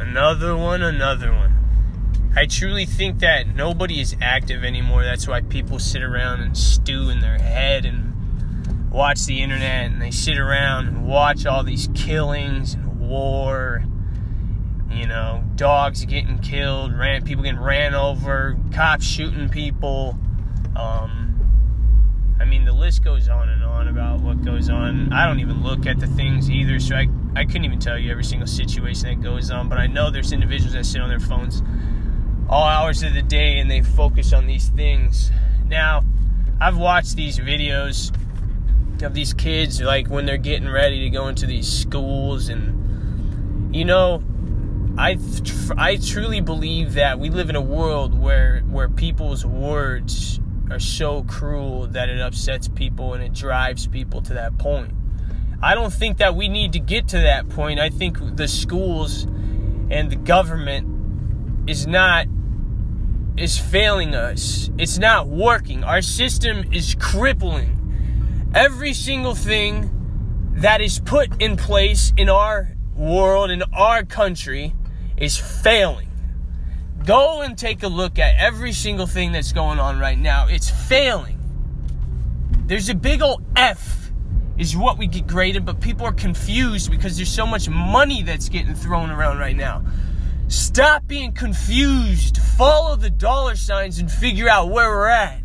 Another one, another one. I truly think that nobody is active anymore. That's why people sit around and stew in their head and watch the internet and they sit around and watch all these killings and war. You know, dogs getting killed, ran people getting ran over, cops shooting people. Um, I mean, the list goes on and on about what goes on. I don't even look at the things either, so I, I couldn't even tell you every single situation that goes on. But I know there's individuals that sit on their phones all hours of the day and they focus on these things. Now, I've watched these videos of these kids like when they're getting ready to go into these schools and you know I I truly believe that we live in a world where where people's words are so cruel that it upsets people and it drives people to that point. I don't think that we need to get to that point. I think the schools and the government is not is failing us. It's not working. Our system is crippling. Every single thing that is put in place in our world, in our country, is failing. Go and take a look at every single thing that's going on right now. It's failing. There's a big old F is what we get graded, but people are confused because there's so much money that's getting thrown around right now. Stop being confused. Follow the dollar signs and figure out where we're at.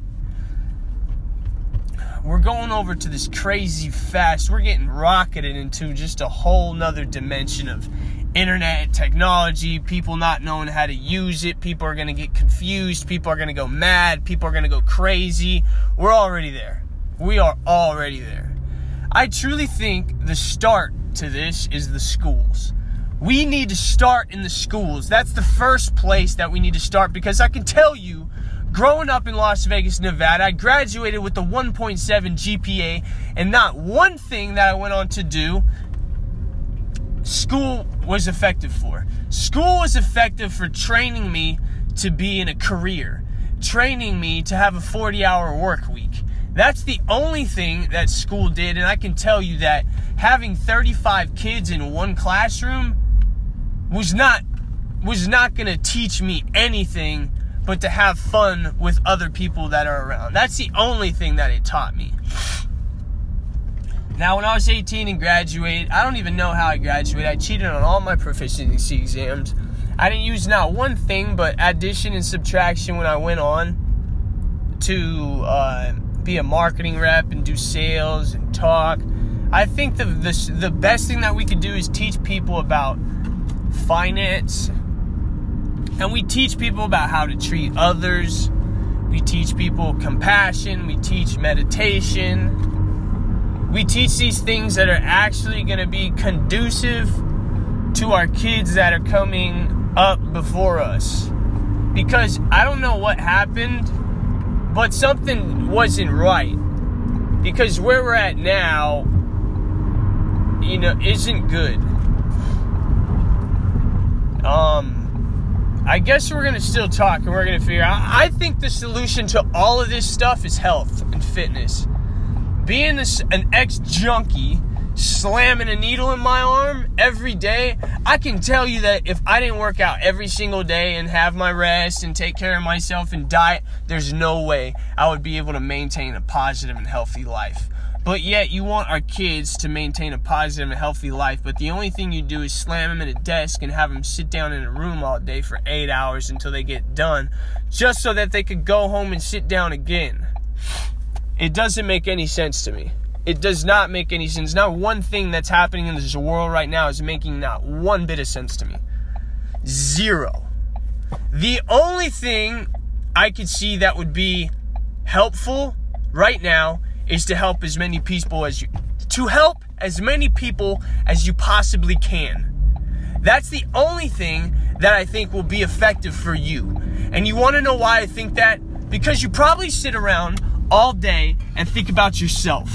We're going over to this crazy fast. We're getting rocketed into just a whole nother dimension of internet technology, people not knowing how to use it. People are going to get confused. People are going to go mad. People are going to go crazy. We're already there. We are already there. I truly think the start to this is the schools. We need to start in the schools. That's the first place that we need to start because I can tell you, growing up in Las Vegas, Nevada, I graduated with a 1.7 GPA, and not one thing that I went on to do, school was effective for. School was effective for training me to be in a career, training me to have a 40 hour work week. That's the only thing that school did, and I can tell you that having 35 kids in one classroom was not was not going to teach me anything but to have fun with other people that are around. That's the only thing that it taught me. Now, when I was 18 and graduated, I don't even know how I graduated. I cheated on all my proficiency exams. I didn't use not one thing but addition and subtraction when I went on to uh, be a marketing rep and do sales and talk. I think the, the the best thing that we could do is teach people about finance. And we teach people about how to treat others. We teach people compassion. We teach meditation. We teach these things that are actually going to be conducive to our kids that are coming up before us. Because I don't know what happened, but something wasn't right. Because where we're at now, you know, isn't good. Um, I guess we're gonna still talk and we're gonna figure out. I think the solution to all of this stuff is health and fitness. Being this, an ex junkie, slamming a needle in my arm every day, I can tell you that if I didn't work out every single day and have my rest and take care of myself and diet, there's no way I would be able to maintain a positive and healthy life. But yet, you want our kids to maintain a positive and healthy life, but the only thing you do is slam them in a desk and have them sit down in a room all day for eight hours until they get done, just so that they could go home and sit down again. It doesn't make any sense to me. It does not make any sense. Not one thing that's happening in this world right now is making not one bit of sense to me. Zero. The only thing I could see that would be helpful right now is to help as many people as you to help as many people as you possibly can. That's the only thing that I think will be effective for you. And you want to know why I think that? Because you probably sit around all day and think about yourself.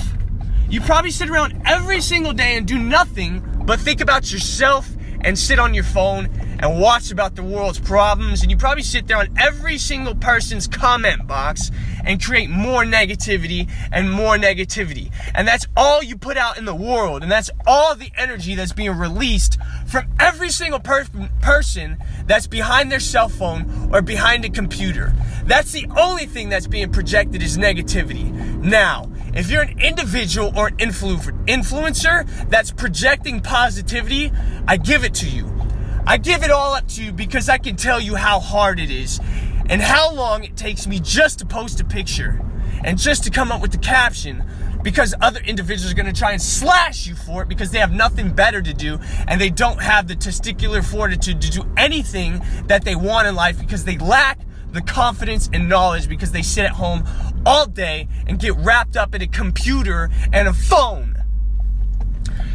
You probably sit around every single day and do nothing but think about yourself and sit on your phone and watch about the world's problems, and you probably sit there on every single person's comment box and create more negativity and more negativity. And that's all you put out in the world, and that's all the energy that's being released from every single per- person that's behind their cell phone or behind a computer. That's the only thing that's being projected is negativity. Now, if you're an individual or an influ- influencer that's projecting positivity, I give it to you. I give it all up to you because I can tell you how hard it is and how long it takes me just to post a picture and just to come up with the caption because other individuals are going to try and slash you for it because they have nothing better to do and they don't have the testicular fortitude to do anything that they want in life because they lack the confidence and knowledge because they sit at home all day and get wrapped up in a computer and a phone.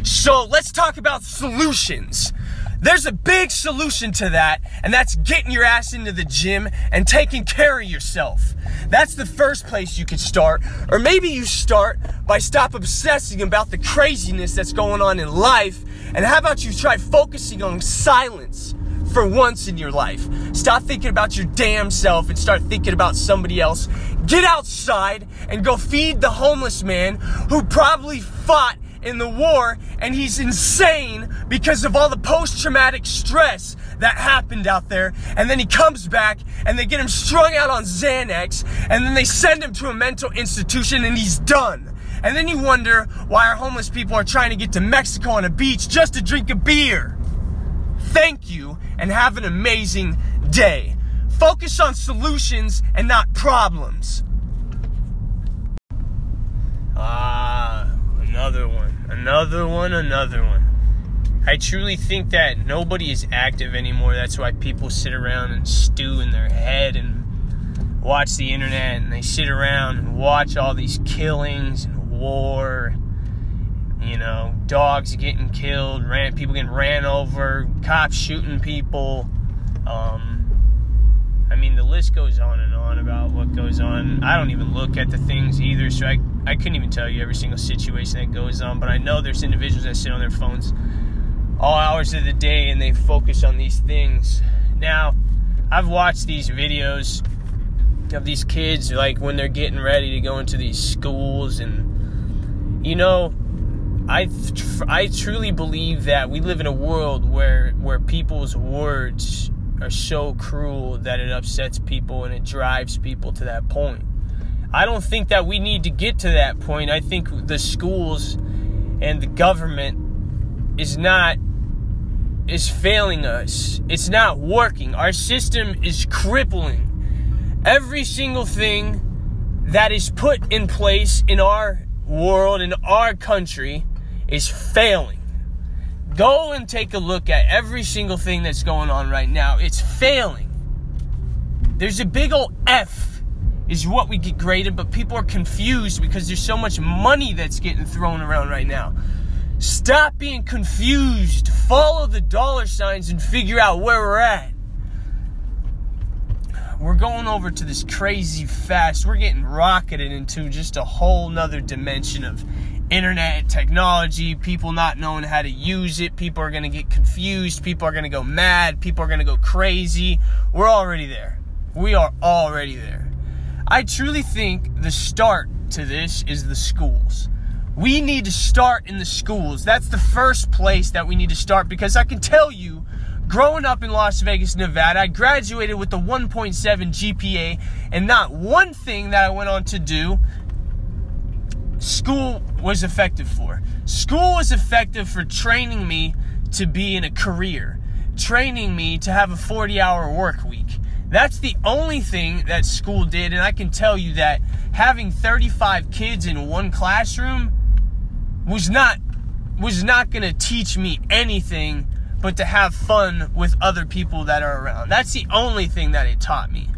So let's talk about solutions. There's a big solution to that, and that's getting your ass into the gym and taking care of yourself. That's the first place you could start. Or maybe you start by stop obsessing about the craziness that's going on in life, and how about you try focusing on silence? For once in your life. Stop thinking about your damn self and start thinking about somebody else. Get outside and go feed the homeless man who probably fought in the war and he's insane because of all the post traumatic stress that happened out there. And then he comes back and they get him strung out on Xanax and then they send him to a mental institution and he's done. And then you wonder why our homeless people are trying to get to Mexico on a beach just to drink a beer. Thank you and have an amazing day. Focus on solutions and not problems. Ah, another one, another one, another one. I truly think that nobody is active anymore. That's why people sit around and stew in their head and watch the internet and they sit around and watch all these killings and war you know, dogs getting killed, ran, people getting ran over, cops shooting people. Um, I mean, the list goes on and on about what goes on. I don't even look at the things either, so I, I couldn't even tell you every single situation that goes on. But I know there's individuals that sit on their phones all hours of the day and they focus on these things. Now, I've watched these videos of these kids, like when they're getting ready to go into these schools, and you know, I I truly believe that we live in a world where where people's words are so cruel that it upsets people and it drives people to that point. I don't think that we need to get to that point. I think the schools and the government is not is failing us. It's not working. Our system is crippling. Every single thing that is put in place in our world in our country is failing. Go and take a look at every single thing that's going on right now. It's failing. There's a big old F is what we get graded, but people are confused because there's so much money that's getting thrown around right now. Stop being confused. Follow the dollar signs and figure out where we're at. We're going over to this crazy fast. We're getting rocketed into just a whole nother dimension of internet technology, people not knowing how to use it, people are going to get confused, people are going to go mad, people are going to go crazy. We're already there. We are already there. I truly think the start to this is the schools. We need to start in the schools. That's the first place that we need to start because I can tell you, growing up in Las Vegas, Nevada, I graduated with a 1.7 GPA, and not one thing that I went on to do school was effective for. School was effective for training me to be in a career, training me to have a 40 hour work week. That's the only thing that school did. And I can tell you that having 35 kids in one classroom was not was not going to teach me anything but to have fun with other people that are around. That's the only thing that it taught me.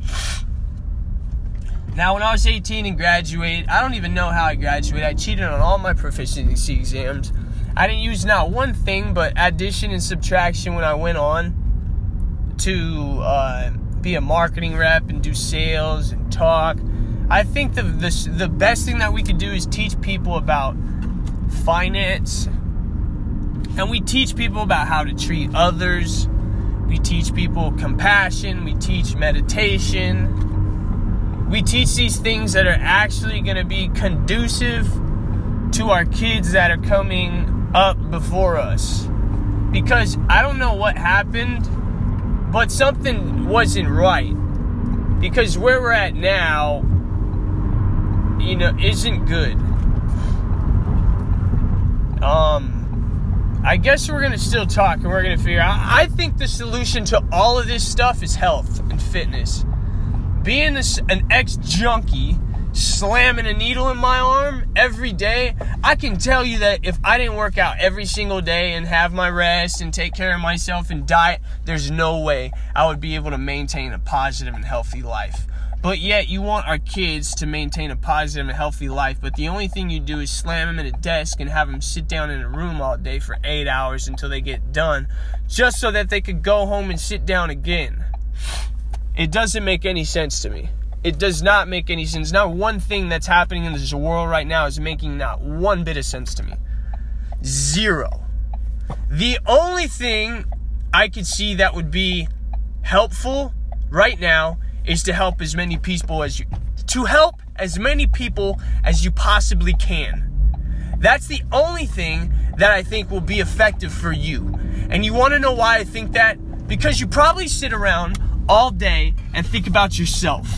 Now, when I was 18 and graduated, I don't even know how I graduated. I cheated on all my proficiency exams. I didn't use not one thing but addition and subtraction when I went on to uh, be a marketing rep and do sales and talk. I think the, the the best thing that we could do is teach people about finance, and we teach people about how to treat others. We teach people compassion. We teach meditation. We teach these things that are actually going to be conducive to our kids that are coming up before us. Because I don't know what happened, but something wasn't right. Because where we're at now, you know, isn't good. Um, I guess we're gonna still talk and we're gonna figure out. I think the solution to all of this stuff is health and fitness being this, an ex junkie, slamming a needle in my arm every day, I can tell you that if I didn't work out every single day and have my rest and take care of myself and diet, there's no way I would be able to maintain a positive and healthy life. But yet, you want our kids to maintain a positive and healthy life, but the only thing you do is slam them at a desk and have them sit down in a room all day for eight hours until they get done, just so that they could go home and sit down again. It doesn't make any sense to me. It does not make any sense. Not one thing that's happening in this world right now is making not one bit of sense to me. Zero. The only thing I could see that would be helpful right now is to help as many people as you to help as many people as you possibly can. That's the only thing that I think will be effective for you. And you want to know why I think that? Because you probably sit around all day and think about yourself.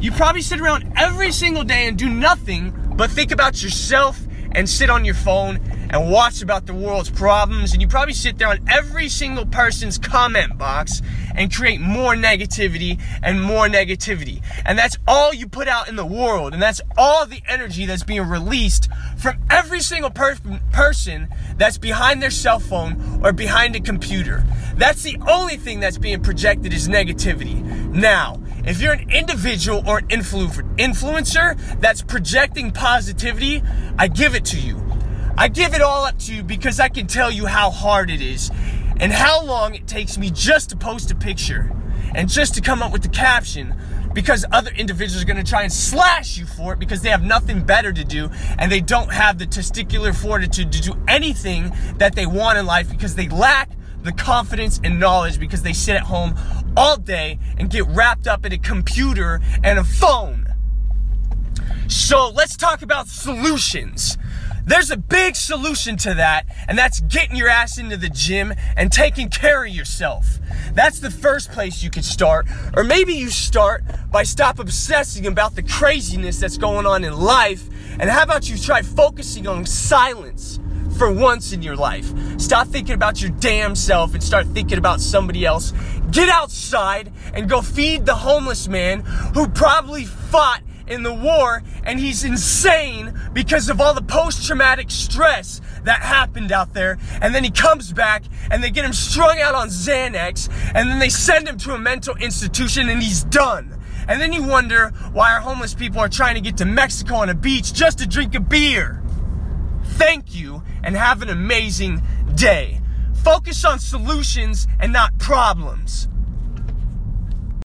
You probably sit around every single day and do nothing but think about yourself and sit on your phone and watch about the world's problems. And you probably sit there on every single person's comment box and create more negativity and more negativity. And that's all you put out in the world. And that's all the energy that's being released from every single per- person that's behind their cell phone or behind a computer. That's the only thing that's being projected is negativity. Now, if you're an individual or an influ- influencer that's projecting positivity, I give it to you. I give it all up to you because I can tell you how hard it is and how long it takes me just to post a picture and just to come up with the caption because other individuals are going to try and slash you for it because they have nothing better to do and they don't have the testicular fortitude to do anything that they want in life because they lack the confidence and knowledge because they sit at home all day and get wrapped up in a computer and a phone. So let's talk about solutions. There's a big solution to that, and that's getting your ass into the gym and taking care of yourself. That's the first place you could start. Or maybe you start by stop obsessing about the craziness that's going on in life, and how about you try focusing on silence? for once in your life. Stop thinking about your damn self and start thinking about somebody else. Get outside and go feed the homeless man who probably fought in the war and he's insane because of all the post traumatic stress that happened out there. And then he comes back and they get him strung out on Xanax and then they send him to a mental institution and he's done. And then you wonder why our homeless people are trying to get to Mexico on a beach just to drink a beer. Thank you and have an amazing day. Focus on solutions and not problems.